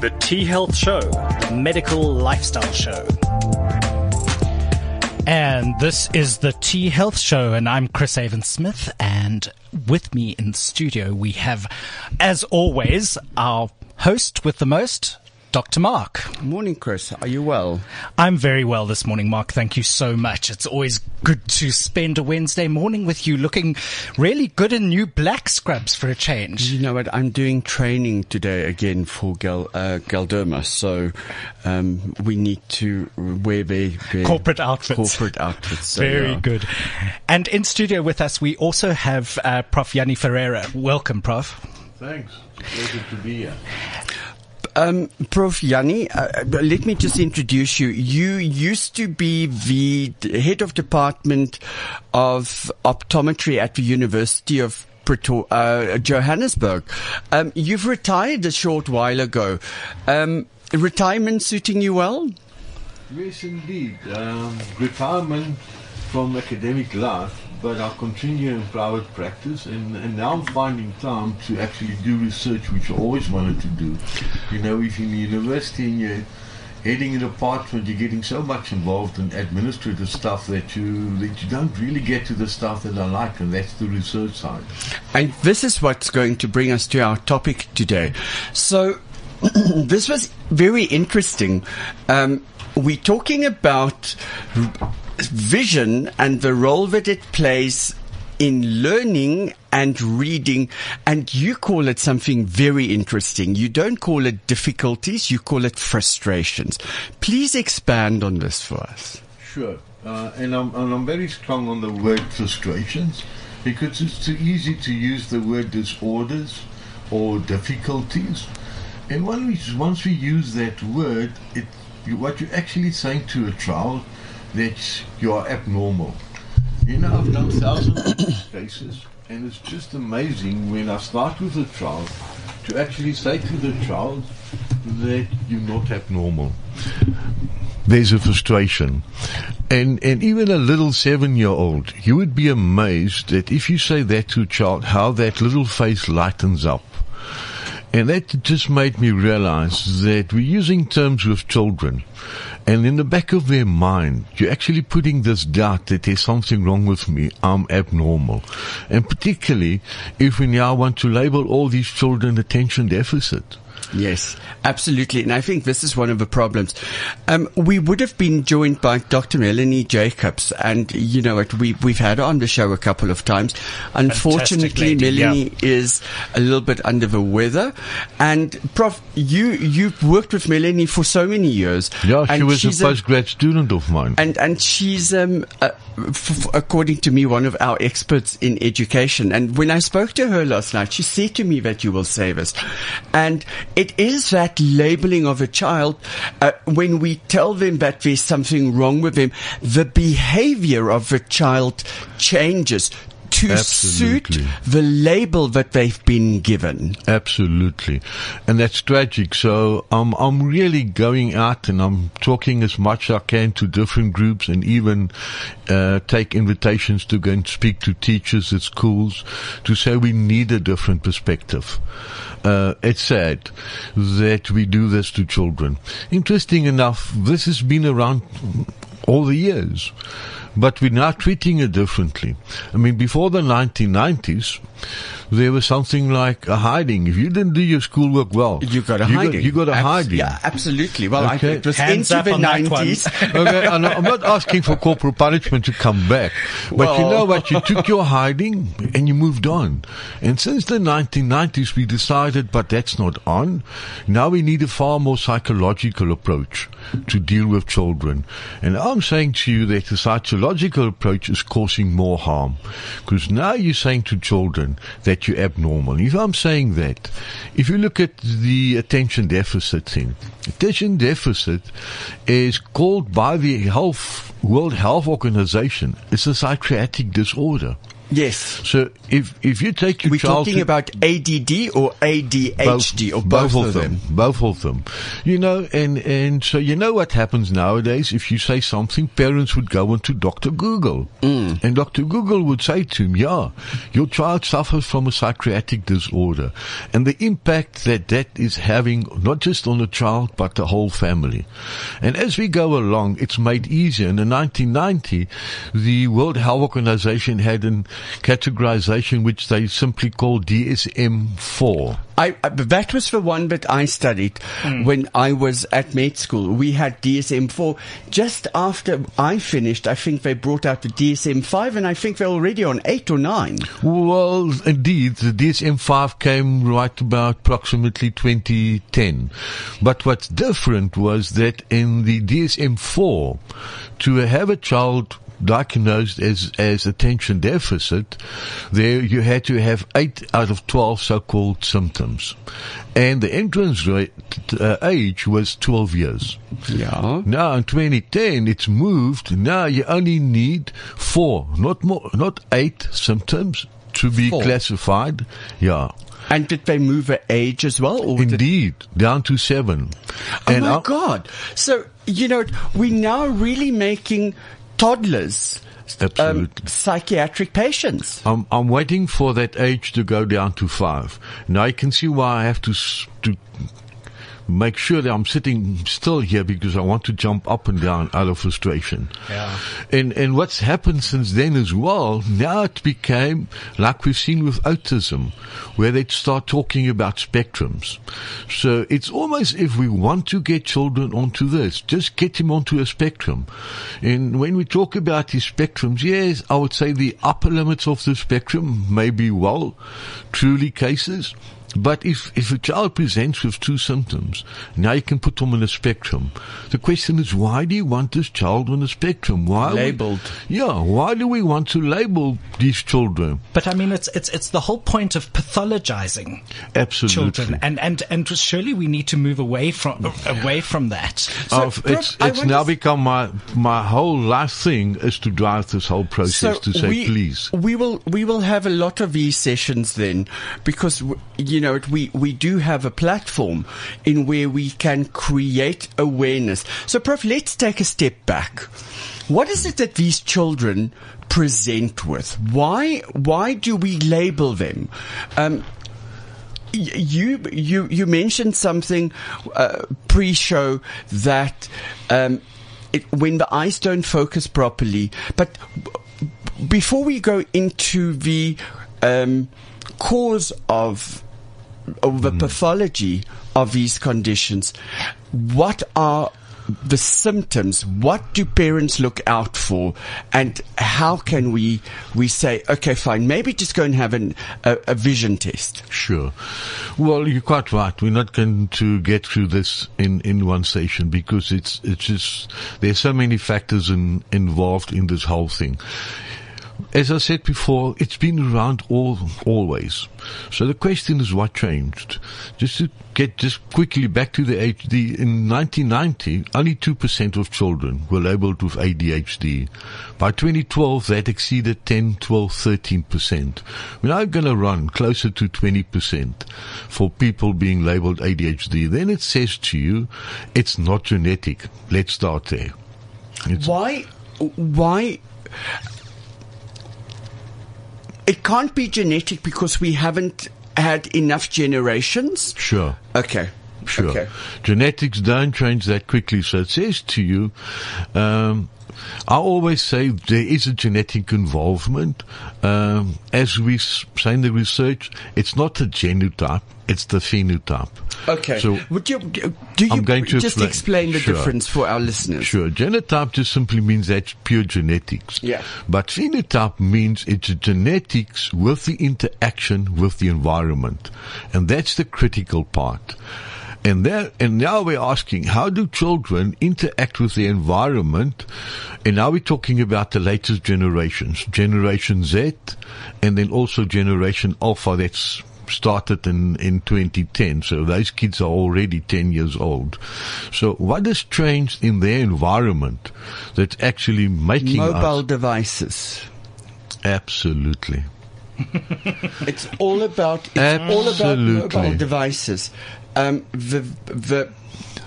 The T Health Show, the medical lifestyle show. And this is the T Health Show, and I'm Chris Avon Smith. And with me in studio, we have, as always, our host with the most, Dr. Mark. Morning, Chris. Are you well? I'm very well this morning, Mark. Thank you so much. It's always good to spend a Wednesday morning with you looking really good in new black scrubs for a change. You know what? I'm doing training today again for Gal, uh, Galderma, so um, we need to wear very, very corporate outfits. Corporate outfits. So, very yeah. good. And in studio with us, we also have uh, Prof. Jannie Ferreira. Welcome, Prof. Thanks. Pleasure to be here. Um, Prof. Jannie, uh, let me just introduce you. You used to be the head of department of optometry at the University of uh, Johannesburg. Um, you've retired a short while ago. Um, retirement suiting you well? Yes, indeed. Um, retirement from academic life, but I continue in private practice, and, and now I'm finding time to actually do research, which I always wanted to do. You know, if you're in university and you're heading a department, you're getting so much involved in administrative stuff that you that you don't really get to the stuff that I like, and that's the research side. And this is what's going to bring us to our topic today. So, this was very interesting. Um, we're talking about vision and the role that it plays in learning and reading, and you call it something very interesting. You don't call it difficulties, you call it frustrations. Please expand on this for us. Sure. Uh, and, I'm, and I'm very strong on the word frustrations because it's too easy to use the word disorders or difficulties. And when we, once we use that word, it, what you're actually saying to a child that you are abnormal. You know, I've done thousands of cases, and it's just amazing when I start with a child to actually say to the child that you're not abnormal. There's a frustration. And, and even a little seven year old, you would be amazed that if you say that to a child, how that little face lightens up. And that just made me realize that we're using terms with children. And in the back of their mind, you're actually putting this doubt that there's something wrong with me. I'm abnormal. And particularly if we now want to label all these children attention deficit. Yes, absolutely. And I think this is one of the problems. Um, we would have been joined by Dr. Melanie Jacobs, and you know what, we, we've had her on the show a couple of times. Unfortunately, lady, Melanie yeah. is a little bit under the weather. And Prof, you, you've worked with Melanie for so many years. Yeah, she and was a she's postgrad student of mine. and and she's um, uh, f- f- according to me one of our experts in education. And when I spoke to her last night, she said to me that you will save us, and it is that labeling of a child uh, when we tell them that there's something wrong with them, the behavior of the child changes. To Absolutely. suit the label that they've been given. Absolutely. And that's tragic. So um, I'm really going out and I'm talking as much as I can to different groups and even uh, take invitations to go and speak to teachers at schools to say we need a different perspective. Uh, it's sad that we do this to children. Interesting enough, this has been around all the years but we're now treating it differently. I mean, before the 1990s, there was something like a hiding. If you didn't do your schoolwork well, You got a you hiding. Got, you got a Abs- hiding. Yeah, absolutely. Well, Okay. I, it was Hands into the on that one. nineties. okay, and I'm not asking for corporal punishment to come back, but you know what? You took your hiding and you moved on. And since the 1990s, we decided, but that's not on. Now we need a far more psychological approach to deal with children. And I'm saying to you that the psychological approach is causing more harm, because now you're saying to children that you're abnormal. If I'm saying that, if you look at the attention deficit thing, attention deficit is called by the Health World Health Organization. It's a psychiatric disorder. Yes. So if if you take your We're child talking to- about ADD or ADHD or both, of them. Both of them. You know, and, and so you know what happens nowadays? If you say something, parents would go into Dr. Google. Mm. And Dr. Google would say to him, yeah, your child suffers from a psychiatric disorder. And the impact that that is having, not just on the child, but the whole family. And as we go along, it's made easier. In the 1990, the World Health Organization had an categorization which they simply call DSM-4. I, I, that was the one that I studied hmm. when I was at med school. We had DSM-4. Just after I finished, I think they brought out the DSM-5 and I think they're already on 8 or 9. Well, indeed, the DSM-5 came right about approximately 2010. But what's different was that in the DSM-4, to have a child diagnosed as, as attention deficit, there you had to have 8 out of 12 so-called symptoms. And the entrance rate, uh, age was 12 years. Yeah. Now in 2010, it's moved. Now you only need four, not more, not eight symptoms to be Four. classified. Yeah. And did they move the age as well? Indeed, down to seven. oh and my I- God. So, you know, we're now really making toddlers um, psychiatric patients. I'm, I'm waiting for that age to go down to five. Now I can see why I have to, to make sure that I'm sitting still here because I want to jump up and down out of frustration. Yeah. And, and what's happened since then as well, now it became like we've seen with autism, where they start talking about spectrums. So it's almost if we want to get children onto this, just get them onto a spectrum. And when we talk about these spectrums, yes, I would say the upper limits of the spectrum may be well, truly cases. But if, if a child presents with two symptoms, now you can put them on a spectrum. The question is, why do you want this child on a spectrum? Why we- Labeled. yeah, why do we want to label these children? But I mean, it's it's it's the whole point of pathologizing Absolutely. children, and and and surely we need to move away from away from that. So, oh, Of- Prof, it's it's now become my my whole life thing is to drive this whole process to say we, please. We will we will have a lot of these sessions then, because w- you know we we do have a platform in where we can create awareness. So, Prof, let's take a step back. What is it that these children present with? Why why do we label them? Um, you you you mentioned something uh, pre-show that um, it, when the eyes don't focus properly, but before we go into the um, cause of the mm. pathology of these conditions, what are the symptoms? What do parents look out for, and how can we we say, okay, fine, maybe just go and have an, a, a vision test? Sure. Well, you're quite right. We're not going to get through this in, in one session because it's it's just there's so many factors in, involved in this whole thing. As I said before, it's been around all always. So the question is, what changed? Just to get just quickly back to the HD. In 1990, only two percent of children were labelled with ADHD. By 2012, that exceeded 10, 12, 13 percent. We're now going to run closer to 20 percent for people being labelled ADHD. Then it says to you, it's not genetic. Let's start there. It's Why? Why? It can't be genetic because we haven't had enough generations. sure. Okay. Sure. Okay. Genetics don't change that quickly. So it says to you, um, I always say there is a genetic involvement. Um, as we say in the research, it's not the genotype, it's the phenotype. Okay. So would you do you I'm going to just explain. explain the Sure. difference for our listeners? Sure. Genotype just simply means that's pure genetics. Yeah. But phenotype means it's a genetics with the interaction with the environment. And that's the critical part. And there, and now we're asking, how do children interact with the environment? And now we're talking about the latest generations, Generation Z, and then also Generation Alpha that's started in, in 2010. So those kids are already 10 years old. So what has changed in their environment that's actually making Mobile us devices. Absolutely. It's all about it's all about mobile devices. Um, the the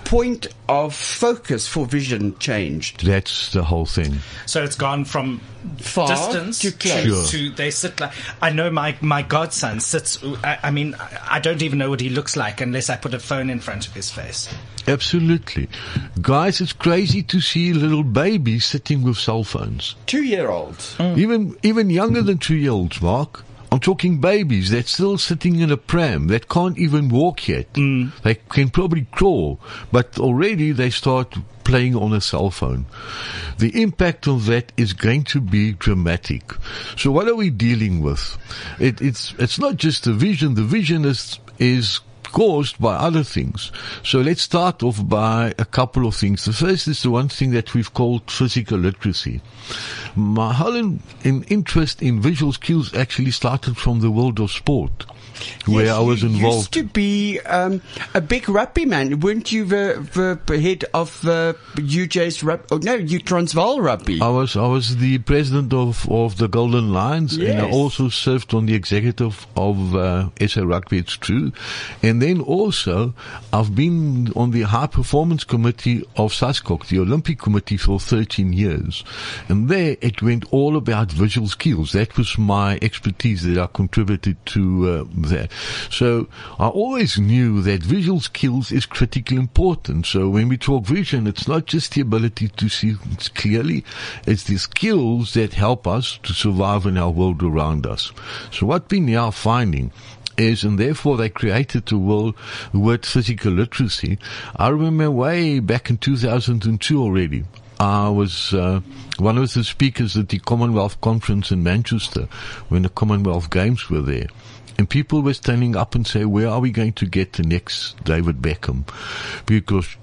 point of focus for vision changed. That's the whole thing. So it's gone from Far distance to close. Sure. to they sit like I know my my godson sits. I, I mean I, I don't even know what he looks like unless I put a phone in front of his face. Absolutely. Guys, it's crazy to see little babies sitting with cell phones. Two year olds. Even even younger than two year olds, Mark. I'm talking babies that's still sitting in a pram that can't even walk yet. Mm. They can probably crawl, but already they start playing on a cell phone. The impact of that is going to be dramatic. So what are we dealing with? It, it's it's not just the vision. The vision is is caused by other things. So let's start off by a couple of things. The first is the one thing that we've called physical literacy. My whole in, in interest in visual skills actually started from the world of sport, where Yes, I was involved. Used to be um, a big rugby man, weren't you? The, the head of the UJ's rugby? Oh no, you Transvaal rugby. I was I was the president of, of the Golden Lions, and I also served on the executive of uh, SA Rugby. It's true, and then also I've been on the high performance committee of SASCOC, the Olympic Committee, for 13 years, and there it went all about visual skills. That was my expertise that I contributed to uh, that. So I always knew that visual skills is critically important. So when we talk vision, it's not just the ability to see clearly, it's the skills that help us to survive in our world around us. So what we now finding is, and therefore they created the the word physical literacy. I remember way back in 2002 already. I was uh, one of the speakers at the Commonwealth Conference in Manchester when the Commonwealth Games were there. And people were standing up and say, where are we going to get the next David Beckham? Because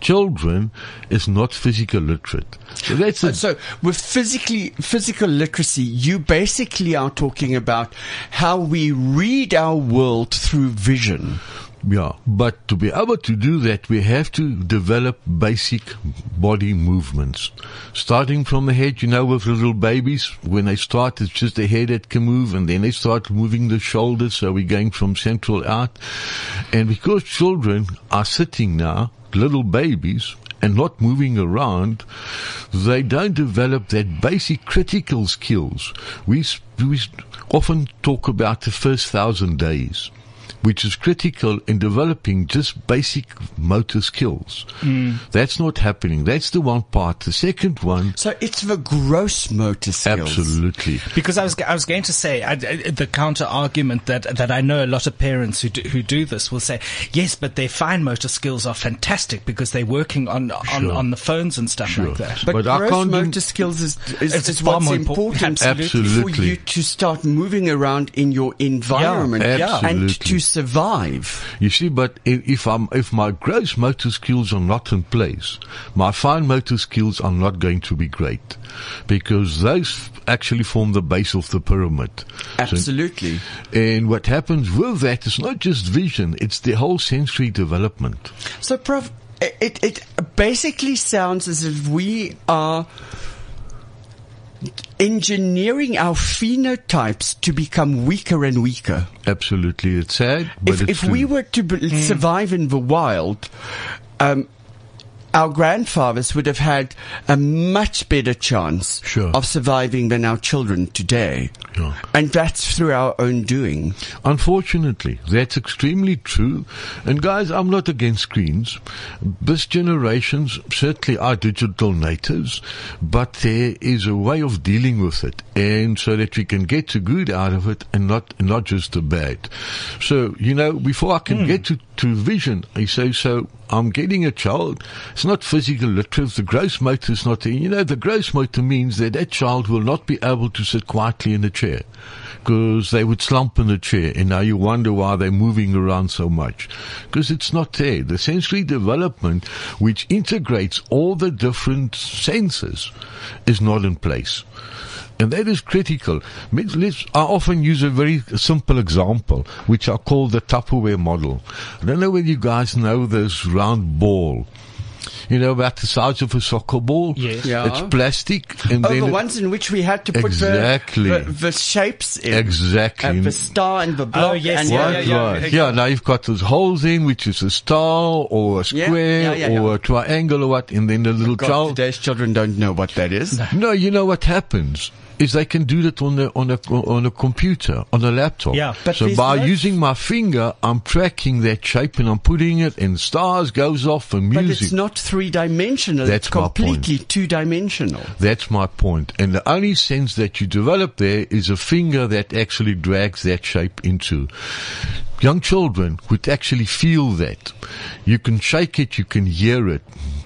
children is not physical literate. So that's Uh, a, So, with physically physical literacy, you basically are talking about how we read our world through vision. Yeah, but to be able to do that, we have to develop basic body movements. Starting from the head, you know, with little babies, when they start, it's just the head that can move, and then they start moving the shoulders, so we're going from central out. And because children are sitting now, little babies, and not moving around, they don't develop that basic critical skills. We, we often talk about the first thousand days which is critical in developing just basic motor skills. Mm. That's not happening. That's the one part. The second one, So, it's the gross motor skills. absolutely. Because I was I was going to say I, I- the counter argument that that I know a lot of parents who do, who do this will say yes, but their fine motor skills are fantastic because they're working on on, Sure. on the phones and stuff Sure. like that. But, But gross motor skills is, is, It's is what's more important. important Absolutely. for you to start moving around in your environment Yeah, and to survive. You see, but if I'm, if my gross motor skills are not in place, my fine motor skills are not going to be great because those actually form the base of the pyramid. So- Absolutely. and what happens with that is not just vision, it's the whole sensory development. So, Prof, it, it basically sounds as if we are engineering our phenotypes to become weaker and weaker. Absolutely. It's sad, but If, it's if we were to b- survive in the wild, um, our grandfathers would have had a much better chance Sure. of surviving than our children today. Yeah. And that's through our own doing. Unfortunately, that's extremely true. And guys, I'm not against screens. This generations certainly are digital natives, but there is a way of dealing with it, and so that we can get the good out of it and not not just the bad. So you know, before I can hmm. get to to vision, I say so. I'm getting a child. It's not physical literate. The gross motor is not there. You know, the gross motor means that that child will not be able to sit quietly in a chair because they would slump in the chair and now you wonder why they're moving around so much because it's not there. The sensory development which integrates all the different senses is not in place. And that is critical. I often use a very simple example, which I call the Tupperware model. I don't know whether you guys know this round ball. You know, about the size of a soccer ball. Yes. Yeah. It's plastic. And Oh, then the it- ones in which we had to put Exactly. the, the, the shapes in. Exactly. Uh, the star and the block. Oh, yes, and yeah, Right, yeah, right. yeah. Yeah, now you've got those holes in, which is a star or a square yeah, yeah, or yeah. a triangle or what, and then the little God, child. today's children don't know what that is. No, you know what happens is they can do that on a on a on a computer on a laptop. Yeah, but so by using my finger, I'm tracking that shape and I'm putting it, and stars goes off and music. But it's not three dimensional. That's it's my point. completely two dimensional. That's my point. And the only sense that you develop there is a finger that actually drags that shape into. Young children would actually feel that. You can shake it, you can hear it.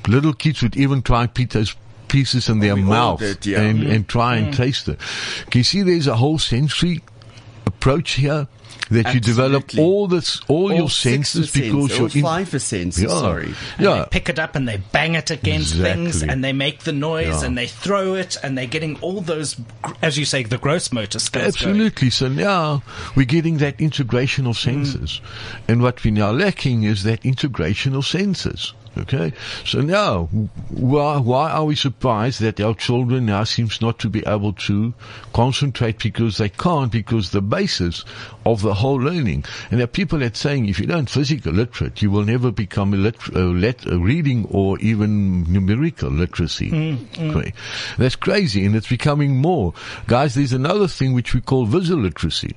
Little kids would even try those pieces in their mouth did, yeah. and, and try and mm. taste it. Can you see there's a whole sensory approach here? That you develop all this, all, your senses because all you're in, five senses. Yeah. Sorry. And yeah, they pick it up and they bang it against things and they make the noise Yeah. and they throw it and they're getting all those, as you say, the gross motor skills. going. Absolutely. So now we're getting that integration of mm. senses. And what we're now lacking is that integration of senses. Okay. So now, why, why are we surprised that our children now seems not to be able to concentrate because they can't because the basis of the whole learning. And there are people that saying if you don't physical literate, you will never become a, lit- a, lit- a reading or even numerical literacy. Mm, mm. Okay. That's crazy and it's becoming more. Guys, there's another thing which we call visual literacy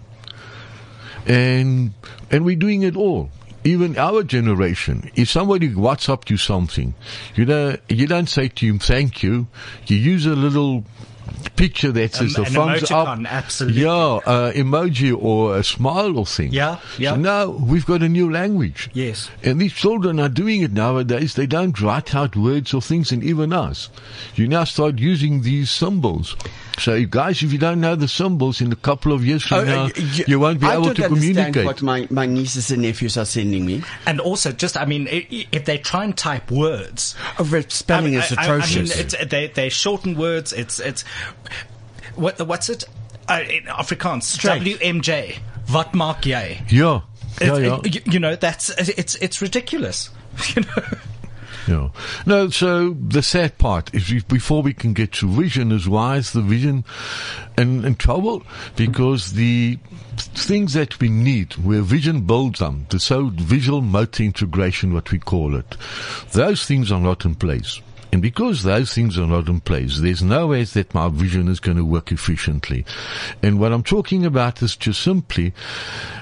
and and we're doing it all. Even our generation, if somebody WhatsApp you something, you know, you don't say to him thank you. You use a little picture that says Um, the an thumbs up, absolutely. yeah, uh, emoji or a smile or thing. Yeah, yeah. So now we've got a new language. Yes. And these children are doing it nowadays. They don't write out words or things, and even us. You now start using these symbols. So, guys, if you don't know the symbols, in a couple of years from Oh, now, uh, y- you won't be I able don't to understand communicate. what my, my nieces and nephews are sending me. And also, just, I mean, i- i- if they try and type words, Oh, spelling I mean, is I- I- atrocious. I, mean, it's, they, they shorten words. It's, it's, what, what's it? Uh, in Afrikaans, Straight. WMJ. Wat maak jy? yeah. Yeah, yeah. it- you- you know, that's, it's, it's ridiculous. You know? Yeah. No, so the sad part is before we can get to vision is why is the vision in, in trouble? Because the things that we need, where vision builds them, the so visual motor integration, what we call it, those things are not in place. And because those things are not in place, there's no ways that my vision is going to work efficiently. And what I'm talking about is just simply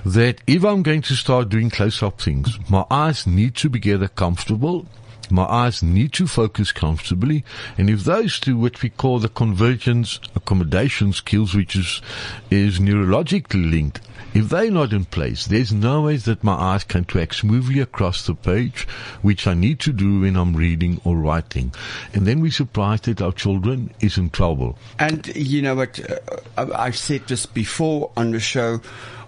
that if I'm going to start doing close-up things, my eyes need to be together comfortable. My eyes need to focus comfortably. And if those two, what we call the convergence accommodation skills, which is, is neurologically linked, if they're not in place, there's no ways that my eyes can track smoothly across the page, which I need to do when I'm reading or writing. And then we're surprised that our children is in trouble. And you know what? Uh, I've said this before on the show.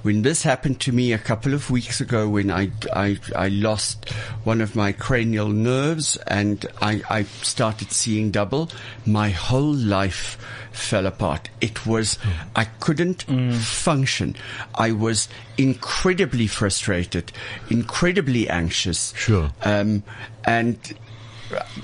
When this happened to me a couple of weeks ago, when I, I, I lost one of my cranial nerves and I, I started seeing double, my whole life fell apart. It was, I couldn't function. I was incredibly frustrated, incredibly anxious. Sure. Um, and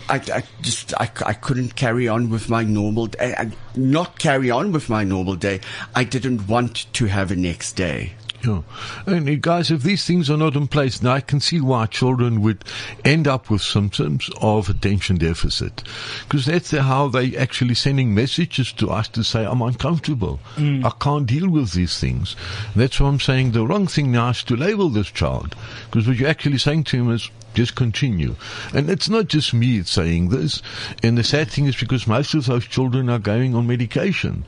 I, I just I, I couldn't carry on with my normal day. I, not carry on with my normal day. I didn't want to have a next day. Yeah. And uh, guys, if these things are not in place, now I can see why children would end up with symptoms of attention deficit. Because that's the- how they actually sending messages to us to say, I'm uncomfortable. I can't deal with these things. That's why I'm saying the wrong thing now is to label this child. Because what you're actually saying to him is, just continue. And it's not just me saying this. And the sad thing is because most of those children are going on medication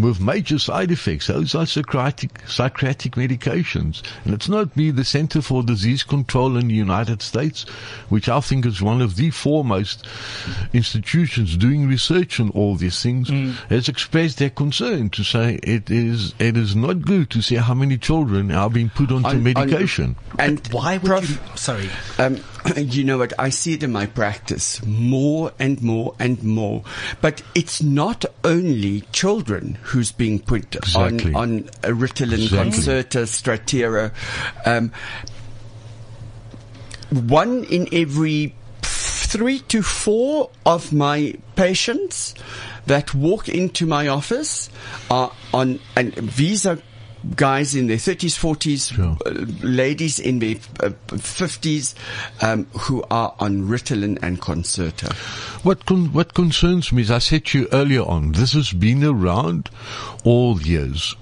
with major side effects. Those are psychiatric, psychiatric medications. And it's not me, the Center for Disease Control in the United States, which I think is one of the foremost institutions doing research on all these things, has expressed their concern to say it is, it is not good to see how many children are being put onto On- on- medication. and Why would Prof, you? Sorry. Um, you know what? I see it in my practice more and more and more. But it's not only children who's being put Exactly. on, on Ritalin, Exactly. Concerta, Strattera. Um, one in every three to four of my patients that walk into my office are on, and these are guys in their 30s, 40s, Sure. uh, ladies in their uh, 50s um, who are on Ritalin and Concerta. What con- what concerns me is I said to you earlier on, this has been around all years.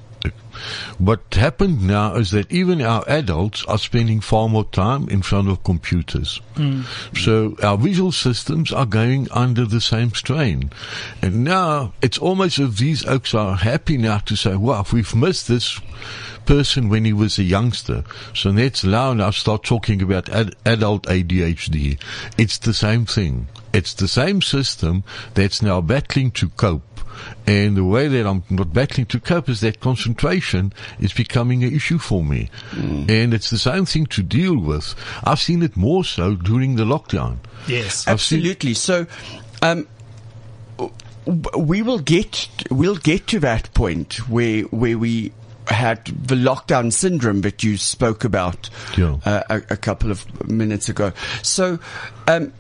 What happened now is that even our adults are spending far more time in front of computers. Hmm. So our visual systems are going under the same strain. And now it's almost as if these oaks are happy now to say, wow, we've missed this person when he was a youngster. So let's now now start talking about ad- adult ADHD. It's the same thing. It's the same system that's now battling to cope. And the way that I'm not battling to cope is that concentration is becoming an issue for me. And it's the same thing to deal with. I've seen it more so during the lockdown. Yes. I've seen- Absolutely. So, um, we will get we'll get to that point where where we had the lockdown syndrome that you spoke about Yeah. uh, a, a couple of minutes ago. So, um,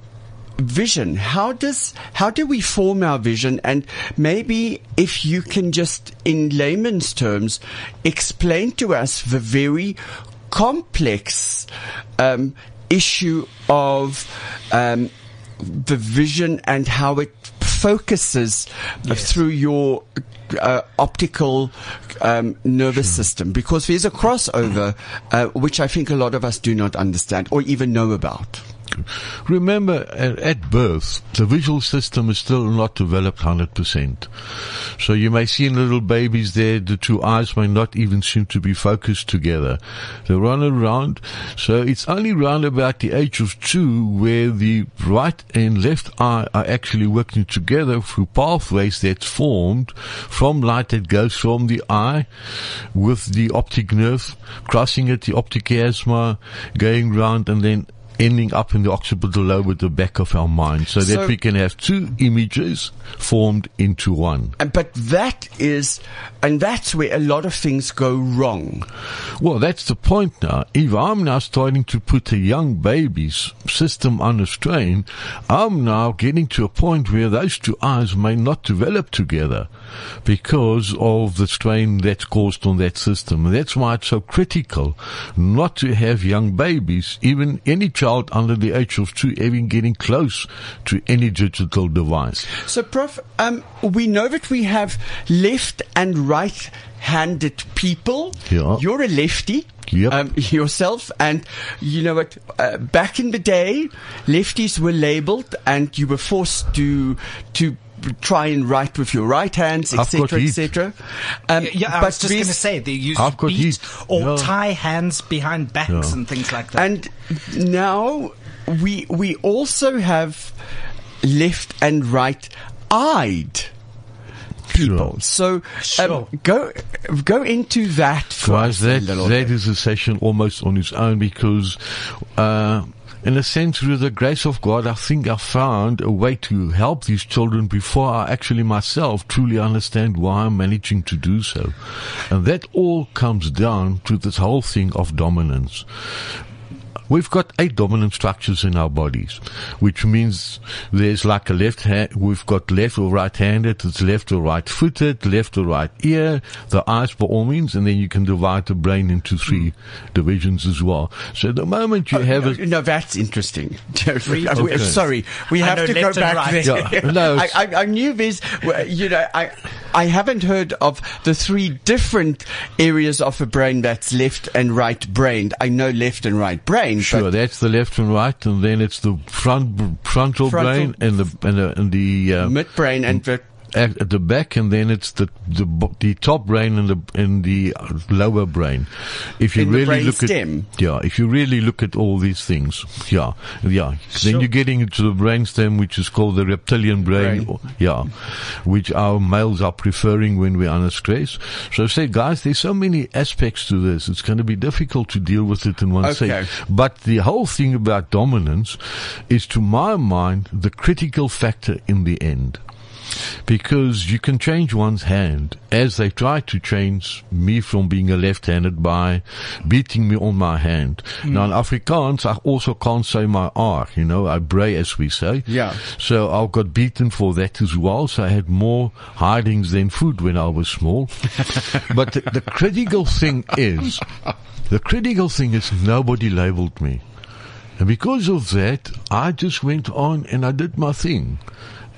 vision. How does how do we form our vision? And maybe if you can just, in layman's terms, explain to us the very complex um, issue of um, the vision and how it focuses uh, through your uh, optical um, nervous system because there's a crossover uh, which I think a lot of us do not understand or even know about. Remember, at, birth, the visual system is still not developed 100%. So you may see in little babies there, the two eyes may not even seem to be focused together. They run around. So it's only around about the age of two where the right and left eye are actually working together through pathways that's formed from light that goes from the eye with the optic nerve, crossing it, the optic chiasma, going round and then ending up in the occipital lobe at the back of our mind so, So- that we can have two images formed into one. And, but that is, and that's where a lot of things go wrong. Well, that's the point now. If I'm now starting to put a young baby's system under strain, I'm now getting to a point where those two eyes may not develop together because of the strain that's caused on that system. And that's why it's so critical not to have young babies, even any child under the age of two, even getting close to any digital device. So, Prof, um, we know that we have left and right handed people. Yeah. You're a lefty. Yep. Um, yourself, and you know what? Uh, back in the day, lefties were labelled, and you were forced to to try and write with your right hands, I've etc., heat. etc. Um, Yeah, I but was just going to say they use I've got beat heat. or Yeah. tie hands behind backs Yeah. and things like that. And now we we also have left and right eyed people. Sure. So um, go go into that for Guys, us a that, little that bit. is a session almost on its own because, uh, in a sense, through the grace of God, I think I found a way to help these children before I actually myself truly understand why I'm managing to do so. And that all comes down to this whole thing of dominance. We've got eight dominant structures in our bodies, which means there's like a left hand, we've got left or right handed, it's left or right footed, left or right ear, the eyes by all means, and then you can divide the brain into three hmm. divisions as well. So the moment you oh, have no, it, no, that's interesting. Okay. Sorry, we have to go back right. there. Yeah, no, I, I, I knew this. You know, I I haven't heard of the three different areas of the brain that's left and right brained. I know left and right brain. Sure, but that's the left and right, and then it's the front frontal, Frontal- brain and the and the, and the uh, midbrain and the at, at the back, and then it's the the the top brain and the and the lower brain. If you In really look stem. at yeah, if you really look at all these things, yeah, yeah, Sure. then you're getting into the brain stem, which is called the reptilian brain, Brain. or- yeah, which our males are preferring when we're under stress. So I say, guys, there's so many aspects to this. It's going to be difficult to deal with it in one Okay. But the whole thing about dominance is, to my mind, the critical factor in the end. Because you can change one's hand, as they tried to change me from being a left-handed by beating me on my hand. Mm. Now in Afrikaans, I also can't say my R, you know, I bray as we say. Yeah. So I got beaten for that as well. So I had more hidings than food when I was small. but the, the critical thing is, the critical thing is nobody labeled me. And because of that, I just went on and I did my thing.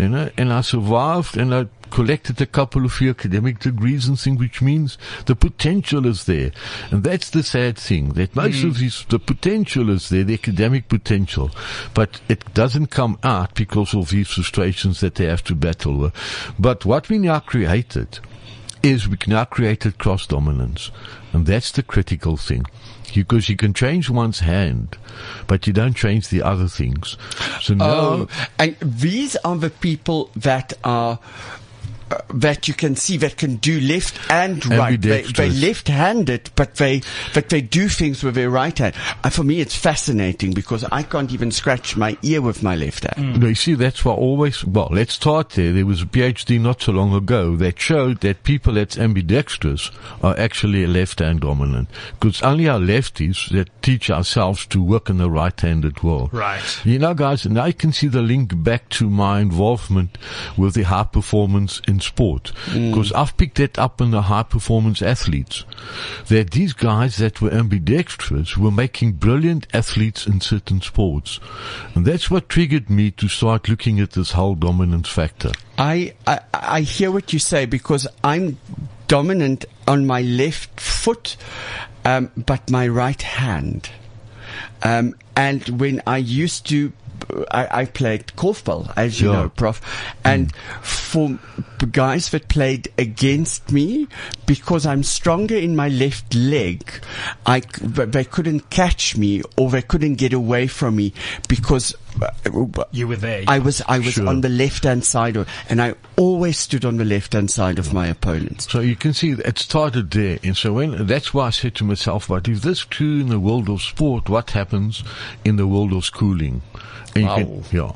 You know, and I survived and I collected a couple of few academic degrees and things, which means the potential is there. And that's the sad thing, that most mm. of these, the potential is there, the academic potential, but it doesn't come out because of these frustrations that they have to battle with. But what we now created is we now created cross dominance. And that's the critical thing. Because you can change one's hand, but you don't change the other things. So now, Oh, and these are the people that are. Uh, that you can see that can do left and right. They, they Ambidextrous. left-handed, but they but they do things with their right hand. And for me, it's fascinating because I can't even scratch my ear with my left hand. No, you see, that's why always, well, let's start there. There was a PhD not so long ago that showed that people that's ambidextrous are actually left-hand dominant. Because only our lefties that teach ourselves to work in the right-handed world. Right. You know, guys, and I can see the link back to my involvement with the high performance in sport. Because I've picked that up in the high performance athletes. That these guys that were ambidextrous were making brilliant athletes in certain sports. And that's what triggered me to start looking at this whole dominance factor. I, I I hear what you say because I'm dominant on my left foot, um, but my right hand. Um, and when I used to, I, I played korfball, as you Yeah. know, Prof. And hmm. for guys that played against me, because I'm stronger in my left leg, I they couldn't catch me or they couldn't get away from me because. You were there. I was I was Sure. on the left hand side, of, and I always stood on the left hand side of my opponents. So you can see it started there. And so when, that's why I said to myself, but if this true in the world of sport, what happens in the world of schooling? And you Wow. can- yeah.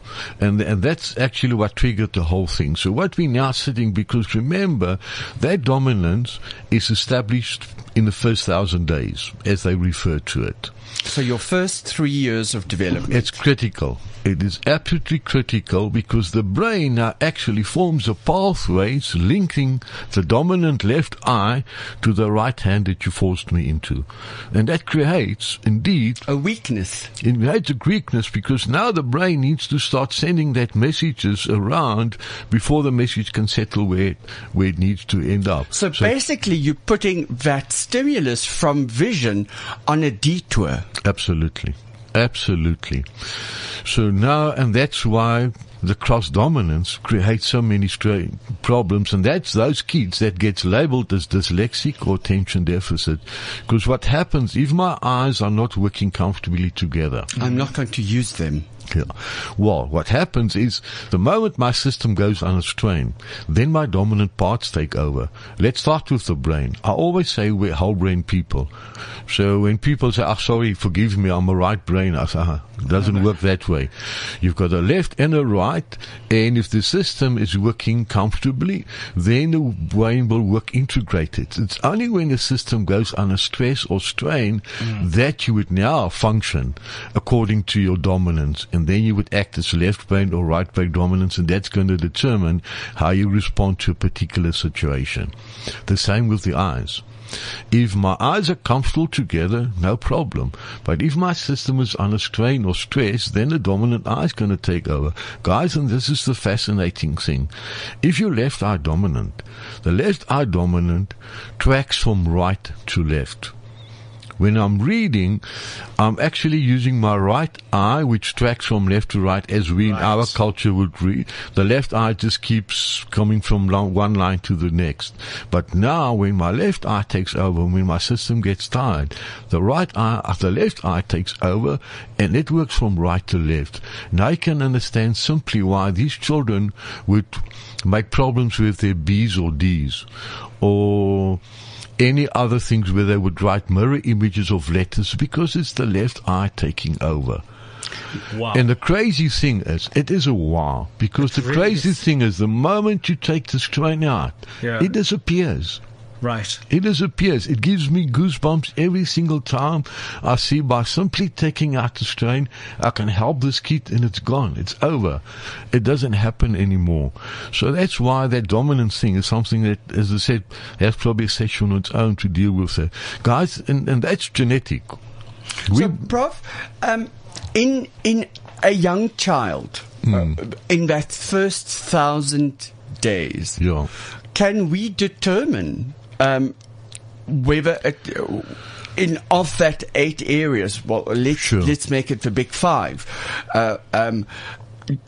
And, and that's actually what triggered the whole thing. So what we're now sitting, because remember, that dominance is established in the first thousand days, as they refer to it. So your first three years of development. It's critical. It is absolutely critical because the brain now actually forms a pathways linking the dominant left eye to the right hand that you forced me into. And that creates, indeed, a weakness. it creates a weakness because now the brain needs to start sending that messages around before the message can settle where it, where it needs to end up. So, basically, you're putting that stimulus from vision on a detour. Absolutely. Absolutely. So now, and that's why the cross dominance creates so many problems, and that's those kids that gets labeled as dyslexic or attention deficit. Because what happens if my eyes are not working comfortably together? I'm not going to use them. Yeah. Well, what happens is the moment my system goes on a strain, then my dominant parts take over. Let's start with the brain. I always say we're whole brain people. So when people say, oh, sorry, forgive me, I'm a right brain, I say, uh it doesn't work that way. You've got a left and a right, and if the system is working comfortably, then the brain will work integrated. It's only when the system goes under stress or strain that you would now function according to your dominance, and then you would act as left brain or right brain dominance, and that's going to determine how you respond to a particular situation. The same with the eyes. If my eyes are comfortable together, no problem. But if my system is under strain or stress, then the dominant eye is going to take over. Guys, and this is the fascinating thing. If you're left eye dominant, the left eye dominant tracks from right to left. When I'm reading, I'm actually using my right eye, which tracks from left to right, as we in our culture would read. The left eye just keeps coming from lo- one line to the next. But now, when my left eye takes over, when my system gets tired, the right eye, uh, the left eye takes over, and it works from right to left. Now I can understand simply why these children would make problems with their B's or D's, or any other things where they would write mirror images of letters because it's the left eye taking over. Wow. And the crazy thing is, it is a wow because the really crazy is. thing is, the moment you take the strain out, Yeah. it disappears. Right. It disappears. It gives me goosebumps every single time I see by simply taking out the strain, I can help this kid and it's gone. It's over. It doesn't happen anymore. So that's why that dominance thing is something that, as I said, has probably a session on its own to deal with it. Guys, and, and that's genetic. We, So, Prof, um, in in a young child, uh, in that first thousand days, yeah. can we determine um, whether it, in of that eight areas? Well, let's Sure. let's make it the big five. Uh, um,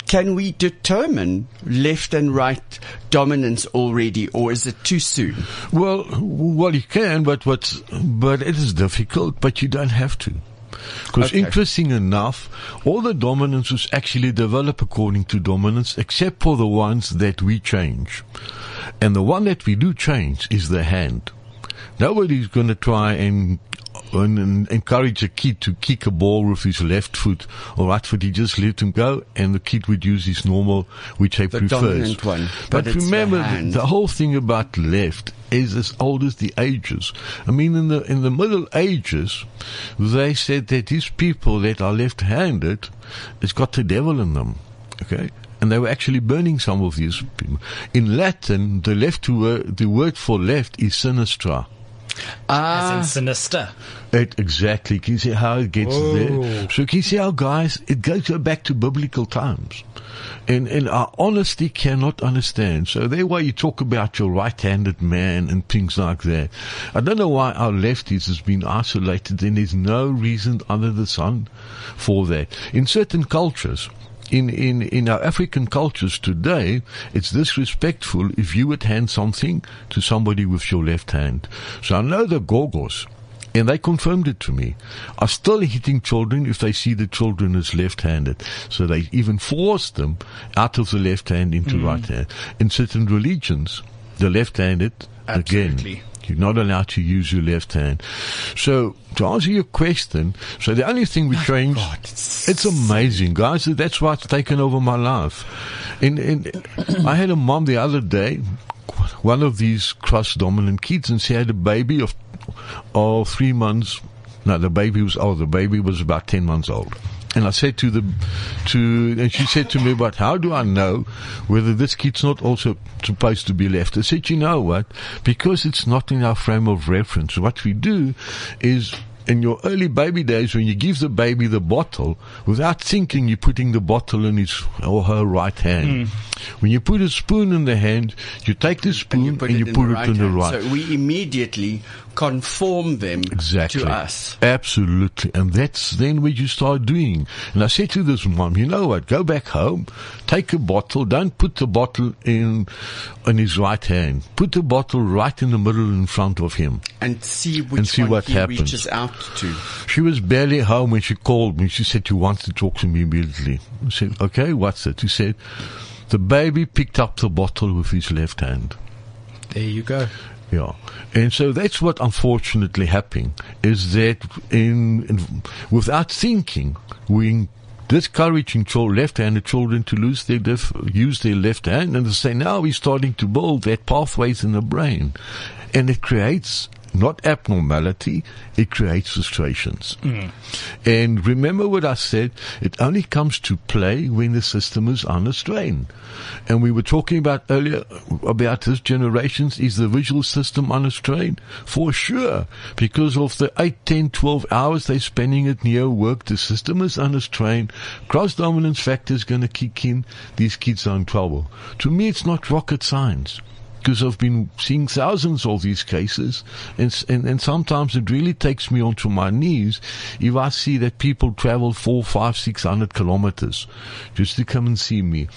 can we determine left and right dominance already, or is it too soon? Well, well, you can, but what's, but it is difficult, but you don't have to. Because Okay. interesting enough, all the dominances actually develop according to dominance, except for the ones that we change. And the one that we do change is the hand. Nobody's going to try and, and, and encourage a kid to kick a ball with his left foot or right foot. He just let him go, and the kid would use his normal, which he The prefers. dominant one, but But, remember, the, the whole thing about left is as old as the ages. I mean, in the in the Middle Ages, they said that these people that are left-handed, it's got the devil in them. Okay. And they were actually burning some of these people. In Latin, the left word, the word for left is sinistra. As in Ah, sinister. It exactly. Can you see how it gets there? So can you see how, guys, it goes back to biblical times. And, and I honestly cannot understand. So there why you talk about your right-handed man and things like that. I don't know why our lefties has been isolated and there's no reason under the sun for that. In certain cultures, in, in, in our African cultures today, it's disrespectful if you would hand something to somebody with your left hand. So I know the Gorgos, and they confirmed it to me, are still hitting children if they see the children as left-handed. So they even force them out of the left hand into hmm. right hand. In certain religions, the left-handed, Absolutely. again, you're not allowed to use your left hand. So to answer your question, so the only thing we changed, it's- it's amazing, guys. That's what's taken over my life. And, and I had a mom the other day, one of these cross-dominant kids, and she had a baby of, of three months. No, the baby was old. The baby was about 10 months old. And I said to the, to, and she said to me, but how do I know whether this kid's not also supposed to be left? I said, you know what? Because it's not in our frame of reference. What we do is in your early baby days, when you give the baby the bottle, without thinking, you're putting the bottle in his or her right hand. Hmm. When you put a spoon in the hand, you take the spoon and you put it in the, right. So we immediately conform them Exactly. to us. Absolutely. And that's then what you start doing. And I said to this mom, you know what? Go back home, take a bottle, don't put the bottle in, on his right hand. Put the bottle right in the middle in front of him. And see which see one what he happens. reaches out to. She was barely home when she called me. She said she wants to talk to me immediately. I said, okay, what's it? She said, the baby picked up the bottle with his left hand. There you go. Yeah. And so that's what unfortunately happening is that in, in without thinking, we discouraging chil- left-handed children to lose their left, use their left hand and to say now we're starting to build that pathways in the brain. And it creates not abnormality, it creates frustrations. Hmm. And remember what I said, it only comes to play when the system is under strain. And we were talking about earlier about this generations, is the visual system under strain? For sure. Because of the 8, 10, 12 hours they're spending at near work, the system is under strain. Cross dominance factor is going to kick in. These kids are in trouble. To me, it's not rocket science because I've been seeing thousands of these cases, and, and and sometimes it really takes me onto my knees if I see that people travel four, five, six hundred kilometers just to come and see me.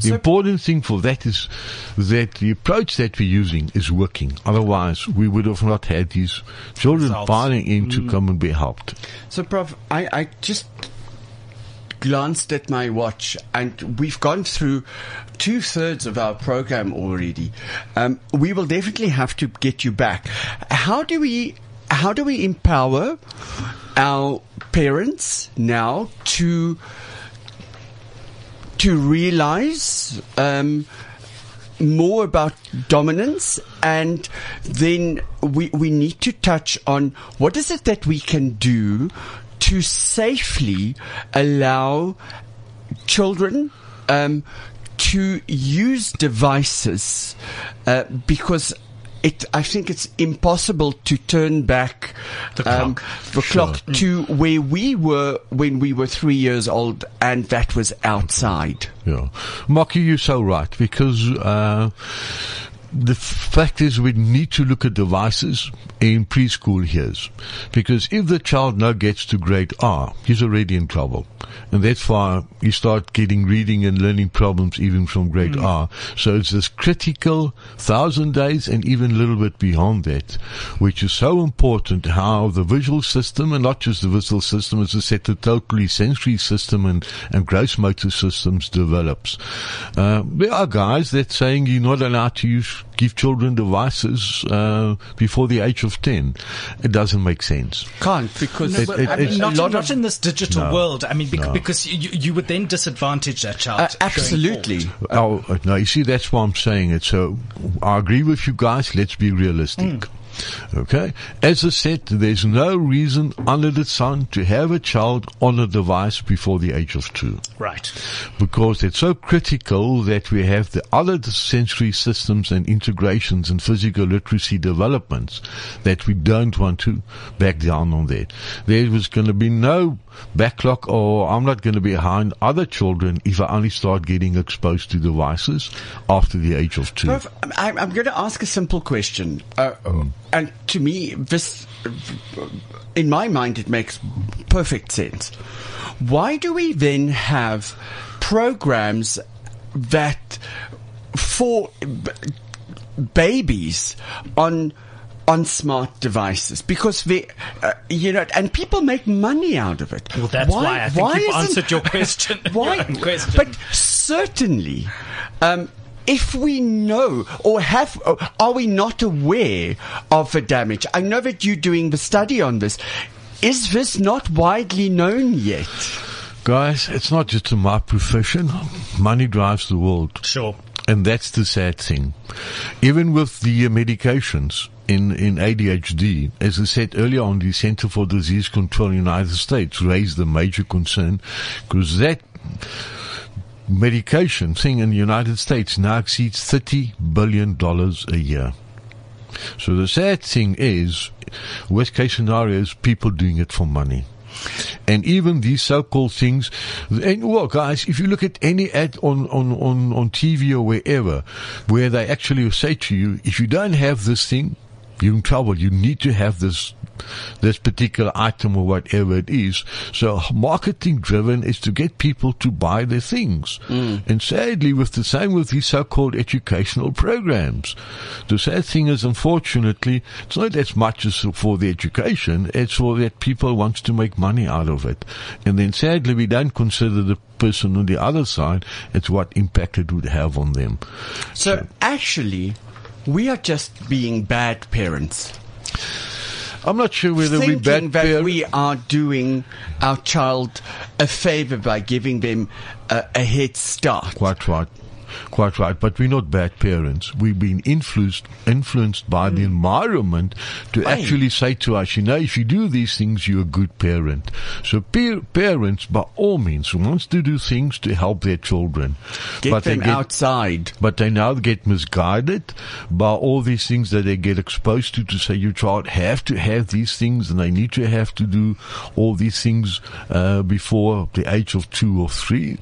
The So- important thing for that is that the approach that we're using is working. Otherwise, we would have not had these children Results. piling in to mm. come and be helped. So, Prof, I, I just glanced at my watch and we've gone through two thirds of our program already. Um, we will definitely have to get you back. How do we, how do we empower our parents now to to realize um, more about dominance and then we, we need to touch on what is it that we can do to safely allow children um, to use devices uh, because it, I think it's impossible to turn back The um, clock. the Sure. clock to where we were when we were three years old, and that was outside. Yeah. Maki, you're so right because uh, the fact is we need to look at devices in preschool years because if the child now gets to grade R, he's already in trouble. And that's why you start getting reading and learning problems even from grade R. So it's this critical thousand days and even a little bit beyond that, which is so important how the visual system and not just the visual system, it's I said, the totally sensory system and, and gross motor systems develops. Uh, there are guys that saying you're not allowed to use, give children devices, uh, before the age of 10. It doesn't make sense. Can't because It- But, it- I mean, not, a not in this digital No. world. I mean, bec- No. because you, you would then disadvantage that child. uh, absolutely. forward. Oh, no, you see, that's why I'm saying it. So I agree with you guys. Let's be realistic. Okay. As I said, there's no reason under the sun to have a child on a device before the age of two Right. because it's so critical that we have the other sensory systems and integrations and physical literacy developments that we don't want to back down on that. There was going to be no backlog or I'm not going to be behind other children if I only start getting exposed to devices after the age of two. Prof, I'm, going to ask a simple question. Uh, And to me, this, in my mind, it makes perfect sense. Why do we then have programs that for b- babies on on smart devices because they, uh, you know, and people make money out of it. Well, that's why I think you've isn't- answered your question. Why? Your question. But certainly, um, if we know or have, or are we not aware of the damage? I know that you're doing the study on this. Is this not widely known yet? Guys, it's not just in my profession. Money drives the world. Sure. And that's the sad thing. Even with the uh, medications in, in ADHD, as I said earlier on, the Center for Disease Control in the United States raised a major concern because that medication thing in the United States now exceeds $30 billion a year. So the sad thing is, worst case scenario is people doing it for money. And even these so-called things, and well, guys, if you look at any ad on, on, on, on TV or wherever, where they actually say to you, if you don't have this thing, you're in trouble. You need to have this, this particular item or whatever it is. So marketing driven is to get people to buy their things. Mm. And sadly, with the same with these so-called educational programs, the sad thing is, unfortunately, it's not as much as for the education. It's for that people wants to make money out of it. And then sadly, we don't consider the person on the other side. It's what impact it would have on them. So actually, we are just being bad parents. I'm not sure whether we bad that parents. we are doing our child a favor by giving them a, a head start. Quite right. Quite right. But we're not bad parents. We've been influenced, influenced by the environment to actually say to us, you know, if you do these things, you're a good parent. So pa- parents, by all means, wants to do things to help their children. Get but them they get, outside. but they now get misguided by all these things that they get exposed to to say your child have to have these things and they need to have to do all these things uh, before the age of two or three.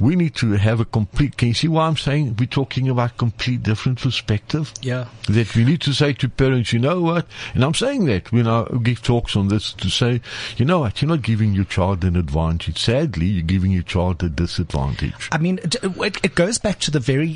We need to have a complete. Can you see why I'm saying we're talking about complete different perspective? Yeah. That we need to say to parents, you know what? And I'm saying that when I give talks on this to say, you know what? You're not giving your child an advantage. Sadly, you're giving your child a disadvantage. I mean, it, it it goes back to the very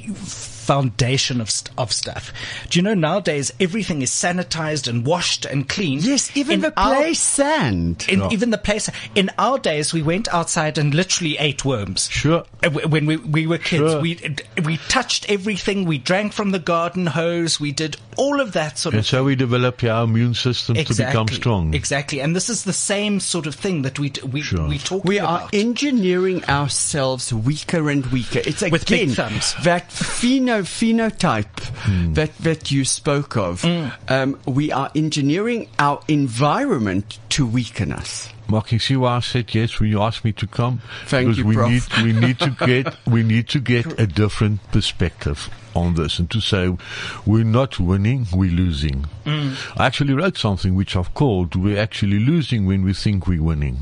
foundation of st- of stuff. Do you know nowadays everything is sanitized and washed and cleaned? Yes, even In the our- play sand. In, Even the place. In our days, we went outside and literally ate worms. Sure. Uh, When we, we were kids, Sure. we we touched everything. We drank from the garden hose. We did all of that sort And of so we develop our immune system to become strong. Exactly, and this is the same sort of thing that we d- we Sure. we talk about. We are engineering ourselves weaker and weaker. It's again With big thumbs. that pheno phenotype that that you spoke of. Um, we are engineering our environment to weaken us. Mark, you see why I said yes when you asked me to come? Thank because you, we Prof. need we need to get we need to get a different perspective on this and to say we're not winning, we're losing. Mm. I actually wrote something which I've called we're actually losing when we think we're winning.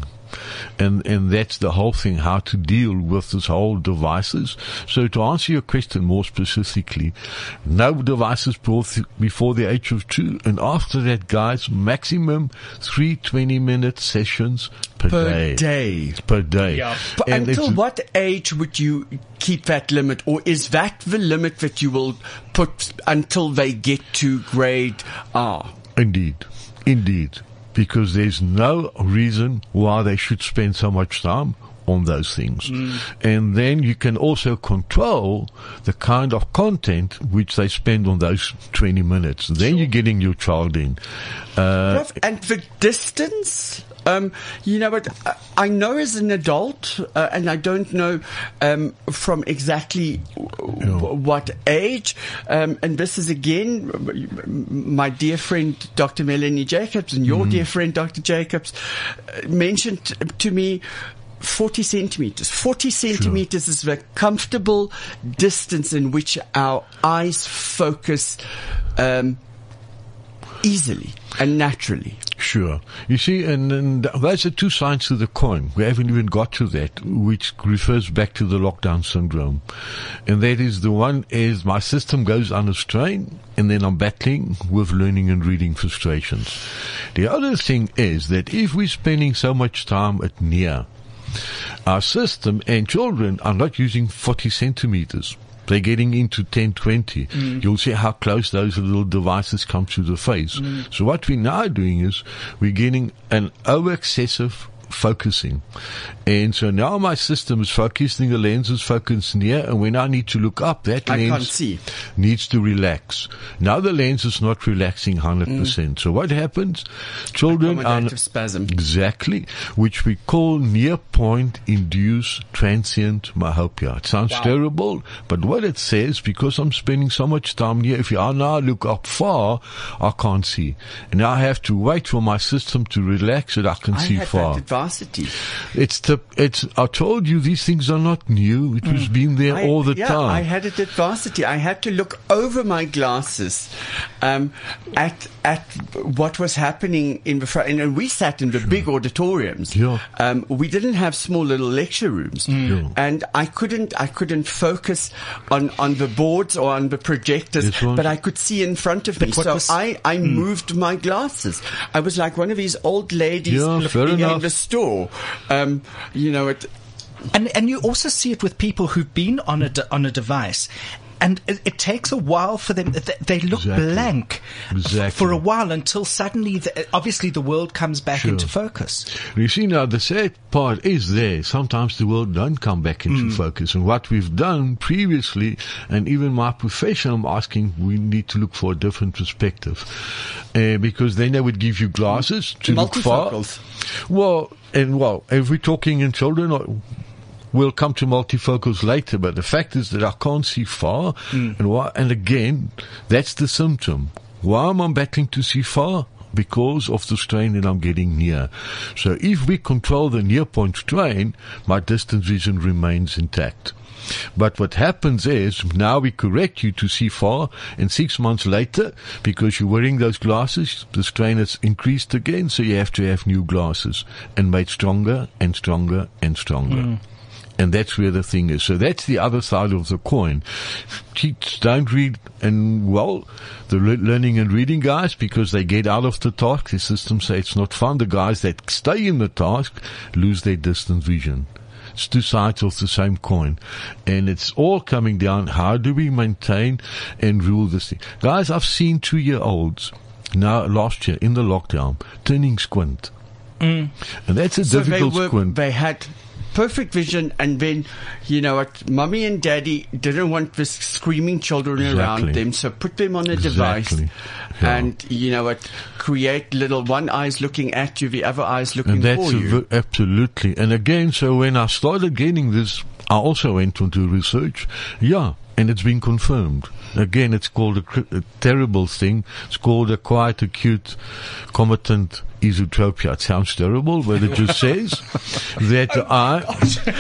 And and that's the whole thing, how to deal with this whole devices. So to answer your question more specifically, no devices brought before the age of two, and after that, guys, maximum three 20 minute sessions per, Per day. day. Per day. Yeah. And until what age would you keep that limit, or is that the limit that you will put until they get to grade R? Indeed. Indeed. Because there's no reason why they should spend so much time on those things. And then you can also control the kind of content which they spend on those 20 minutes. Then you're getting your child in. Uh, and the distance? Um, you know what? I- know as an adult, uh, and I don't know um, from exactly w- what age. Um, and this is again my dear friend Dr. Melanie Jacobs and your dear friend Dr. Jacobs uh, mentioned to me. 40 centimeters. 40 centimeters is the comfortable distance in which our eyes focus um, easily and naturally. Sure. You see, and, and those are two sides to the coin. We haven't even got to that, which refers back to the lockdown syndrome. And that is the one is my system goes under strain and then I'm battling with learning and reading frustrations. The other thing is that if we're spending so much time at near, our system and children are not using 40 centimeters. They're getting into 10, 20. Mm. You'll see how close those little devices come to the face. Mm. So what we're now doing is we're getting an over excessive focusing. And so now my system is focusing, the lens is focused near, and when I need to look up, that I lens see. needs to relax. Now the lens is not relaxing 100%. Mm. So what happens? Children are spasm. Exactly, which we call near point induced transient myopia. It sounds terrible, but what it says, because I'm spending so much time near, if I now look up far, I can't see. And I have to wait for my system to relax so that I can I see far. That. It's the, it's, I told you these things are not new. It was been there I- all the yeah, time. I had it at varsity. I had to look over my glasses um, at at what was happening in the front. And we sat in the big auditoriums. Yeah. Um, we didn't have small little lecture rooms, Yeah. and I couldn't I couldn't focus on, on the boards or on the projectors, but I could see in front of me. what So was- I I moved my glasses. I was like one of these old ladies Yeah, fair in, in enough. Store. Um, you know, it, And and you also see it with people who've been on a de- on a device. And it, it takes a while for them. They, they look Exactly. blank Exactly. for a while until suddenly, the, obviously, the world comes back Sure. into focus. You see now the sad part is there. Sometimes the world don't come back into focus. And what we've done previously, and even my profession, I'm asking, we need to look for a different perspective. Uh, because then they would give you glasses to look far. Well, and well, if we're talking in children, or- we'll come to multifocals later, but the fact is that I can't see far. Hmm. And why, and again, that's the symptom. Why am I battling to see far? Because of the strain that I'm getting near. So if we control the near point strain, my distance vision remains intact. But what happens is now we correct you to see far, and six months later, because you're wearing those glasses, the strain has increased again, so you have to have new glasses and made stronger and stronger and stronger. Hmm. And that's where the thing is. So that's the other side of the coin. Kids don't read, and well, the le- learning and reading guys, because they get out of the task, the system say it's not fun. The guys that stay in the task lose their distant vision. It's two sides of the same coin. And it's all coming down, how do we maintain and rule this thing? Guys, I've seen two year olds now last year in the lockdown turning squint. Mm. And that's a so they difficult were squint. they had perfect vision, and then you know what, mummy and daddy didn't want the screaming children around them, so put them on a device, Yeah. and you know what, create little one eye's looking at you, the other eye's looking And that's for you. absolutely. And again, so when I started getting this, I also went into research. Yeah, and it's been confirmed. Again, it's called a, a terrible thing. It's called a acquired acute It sounds terrible, but it just says that the eye.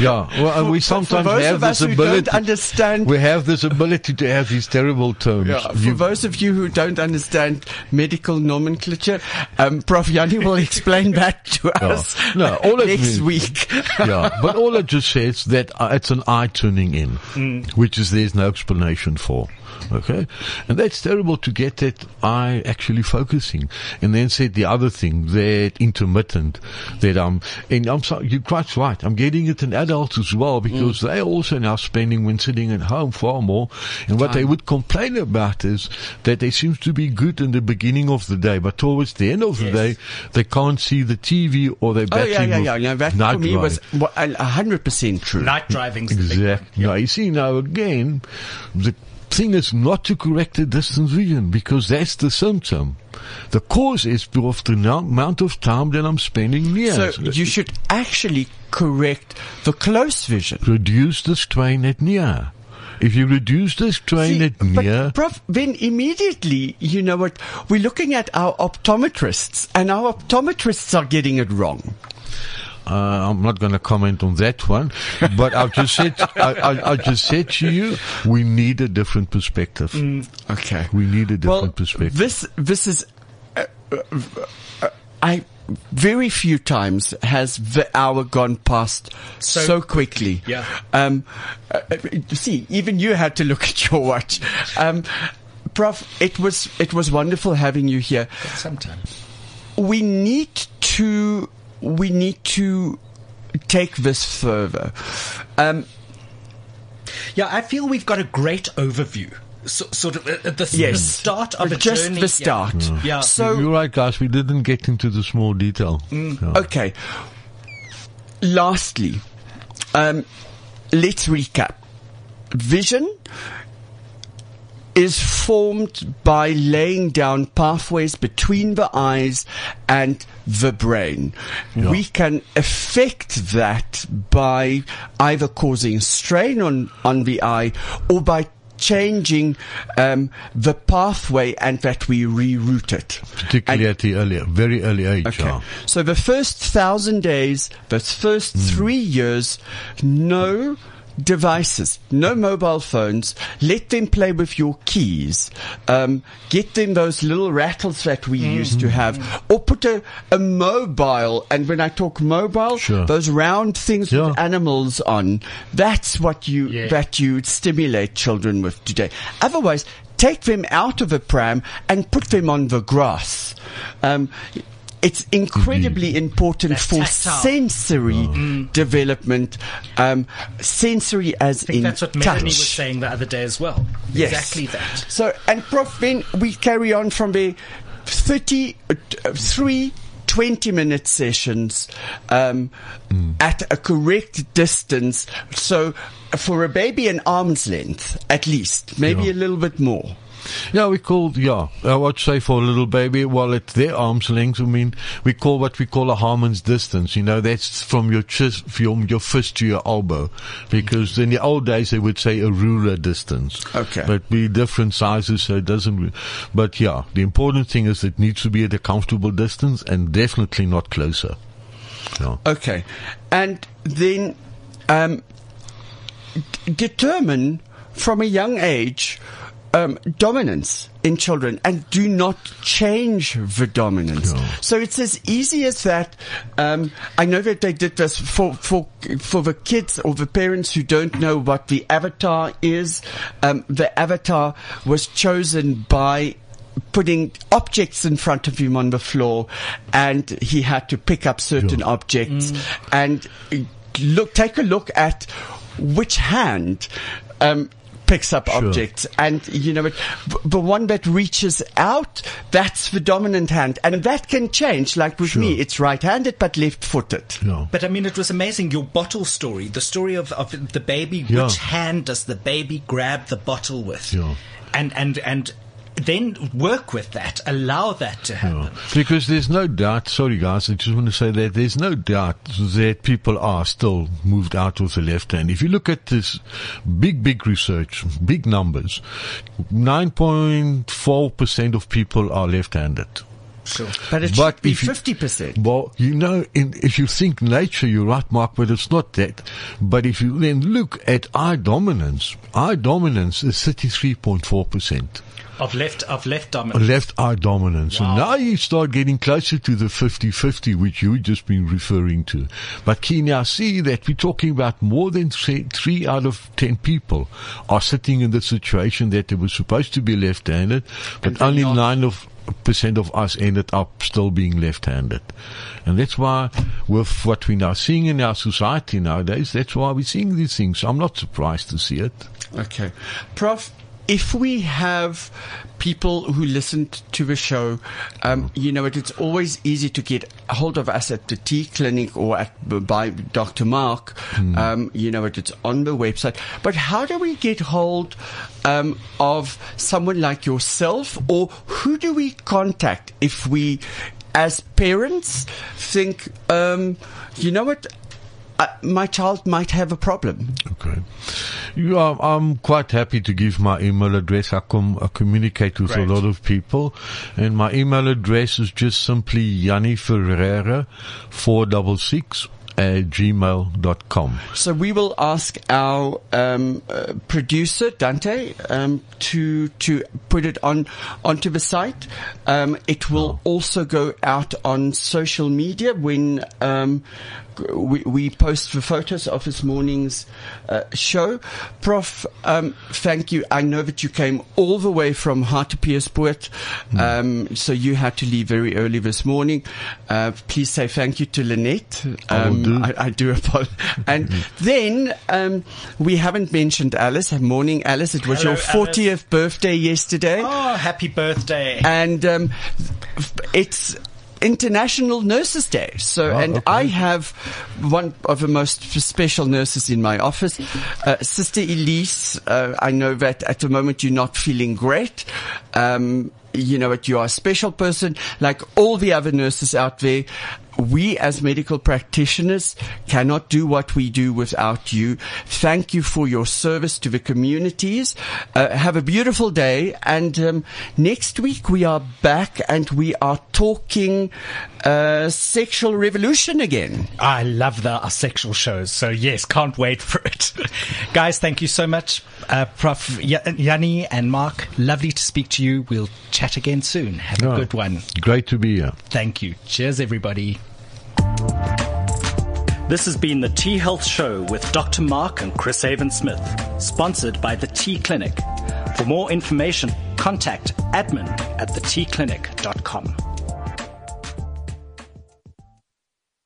Yeah, well, and we sometimes for have this ability. understand we have this ability to have these terrible terms. Yeah, for You- those of you who don't understand medical nomenclature, um, Prof. Jannie will explain that to us No, all next means- week. yeah, but all it just says that uh, it's an eye tuning in, which is there's no explanation for. Okay, and that's terrible to get that eye actually focusing. And then said the other thing that intermittent that I'm and I'm sorry, you're quite right. I'm getting it in adults as well because mm. they're also now spending when sitting at home far more. And what they would complain about is that they seems to be good in the beginning of the day, but towards the end of the day they can't see the TV or they're Oh yeah, yeah, yeah. yeah. That night for me drive. was wa- a a hundred percent true. Night driving's the big. Exactly. Now, you see, now again, the thing is not to correct the distance vision because that's the symptom. The cause is of the amount of time that I'm spending near. So you should actually correct the close vision. reduce the strain at near. If you reduce the strain See, at near, but Prof, then immediately, you know what, we're looking at our optometrists and our optometrists are getting it wrong. Uh, I'm not going to comment on that one, but I've just said, I, I, I just said to you, we need a different perspective. Okay. We need a different well, perspective. This this is, uh, uh, uh, I very few times has the hour gone past so, So quickly. Yeah. Um, uh, uh, see, even you had to look at your watch. Um, Prof, it was it was wonderful having you here. Sometimes. We need to we need to take this further. Um, Yeah, I feel we've got a great overview. So, sort of at the, the yes, start of a just journey. the start. Yeah. Yeah. So You're right, guys. We didn't get into the small detail. Yeah. Okay. Lastly, um, let's recap. Vision is formed by laying down pathways between the eyes and the brain. Yeah. We can affect that by either causing strain on, on the eye or by changing um, the pathway and that we reroute it. Particularly at the early, very early age. Okay. yeah. So the first thousand days, the first three years, no devices, no mobile phones. Let them play with your keys. Um, get them those little rattles that we used to have, or put a, a mobile. And when I talk mobile, Sure. those round things Yeah. with animals on. That's what you Yeah. that you stimulate children with today. Otherwise, take them out of a pram and put them on the grass. Um, it's incredibly important That's for tactile. sensory development, um, sensory as I think in that's what touch. Melanie was saying the other day as well. Yes. Exactly that. So, and Prof, then we carry on from there. 30, uh, three 20 minute sessions um, at a correct distance. So, for a baby, an arm's length at least, maybe Yeah. a little bit more. Yeah, we call, yeah, I would say for a little baby, well, at their arm's length, I mean, we call what we call a Harmon's distance. You know, that's from your chest, from your fist to your elbow. Because in the old days, they would say a ruler distance. Okay. But we different sizes, so it doesn't, but yeah, the important thing is it needs to be at a comfortable distance and definitely not closer. Yeah. Okay. And then um, d- determine from a young age um, dominance in children and do not change the dominance. Yeah. So it's as easy as that. Um, I know that they did this for, for, for the kids or the parents who don't know what the avatar is. Um, the avatar was chosen by putting objects in front of him on the floor and he had to pick up certain objects and look take a look at which hand um, picks up objects, and you know, but the one that reaches out, that's the dominant hand, and that can change. Like with Sure. me, it's right-handed but left-footed. Yeah. But I mean, it was amazing. Your bottle story, the story of, of the baby. Yeah. Which hand does the baby grab the bottle with? Yeah. And and and then work with that. Allow that to happen. Because there's no doubt, sorry guys, I just want to say that there's no doubt that people are still moved out with the left hand. If you look at this big, big research, big numbers, 9.4% of people are left-handed. Sure. But it But should be fifty percent. Well, you know, in, if you think nature, you're right, Mark, but it's not that. But if you then look at eye dominance, eye dominance is 33.4%. Of left of left dominance. Left eye dominance. Wow. And now you start getting closer to the 50-50, which you've just been referring to. But can you now see that we're talking about more than say, three out of ten people are sitting in the situation that they were supposed to be left-handed, but only not. nine of percent of us ended up still being left-handed. And that's why with what we're now seeing in our society nowadays, that's why we're seeing these things. I'm not surprised to see it. Okay. Prof, if we have people who listened to the show, um, you know, it, it's always easy to get a hold of us at the T Clinic or at, by Dr. Mark. Um, you know, it, it's on the website. But how do we get hold um, of someone like yourself or who do we contact if we, as parents, think, um, you know what? Uh, my child might have a problem. Okay. You are, I'm quite happy to give my email address. I, com, I communicate with Great. a lot of people. And my email address is just simply Jannie Ferreira 466 at gmail.com. So we will ask our um, uh, producer Dante um, to to put it on onto the site. Um, it will also go out on social media when um, we, we post the photos of this morning's uh, show. Prof, um, thank you. I know that you came all the way from Hartbeespoort, um, so you had to leave very early this morning. Uh, please say thank you to Lynette. I will Um, do. I, I do apologize. And then um, we haven't mentioned Alice. Morning, Alice. It was Hello, your 40th birthday yesterday. Oh, happy birthday. And um, it's International Nurses Day. So, Oh, and okay. I have one of the most special nurses in my office, uh, Sister Elise. Uh, I know that at the moment you're not feeling great. Um, you know that you are a special person, like all the other nurses out there. We as medical practitioners cannot do what we do without you. Thank you for your service to the communities. Uh, have a beautiful day. And um, next week we are back and we are talking uh, sexual revolution again. I love the our sexual shows, so yes, can't wait for it. Guys, thank you so much. Uh, Prof. Y- Jannie and Mark, lovely to speak to you. We'll chat again soon. Have a Yeah. good one. Great to be here. Thank you. Cheers, everybody. This has been the T Health Show with Dr. Mark and Chris Avon Smith, sponsored by the T Clinic. For more information, contact admin at thetclinic.com.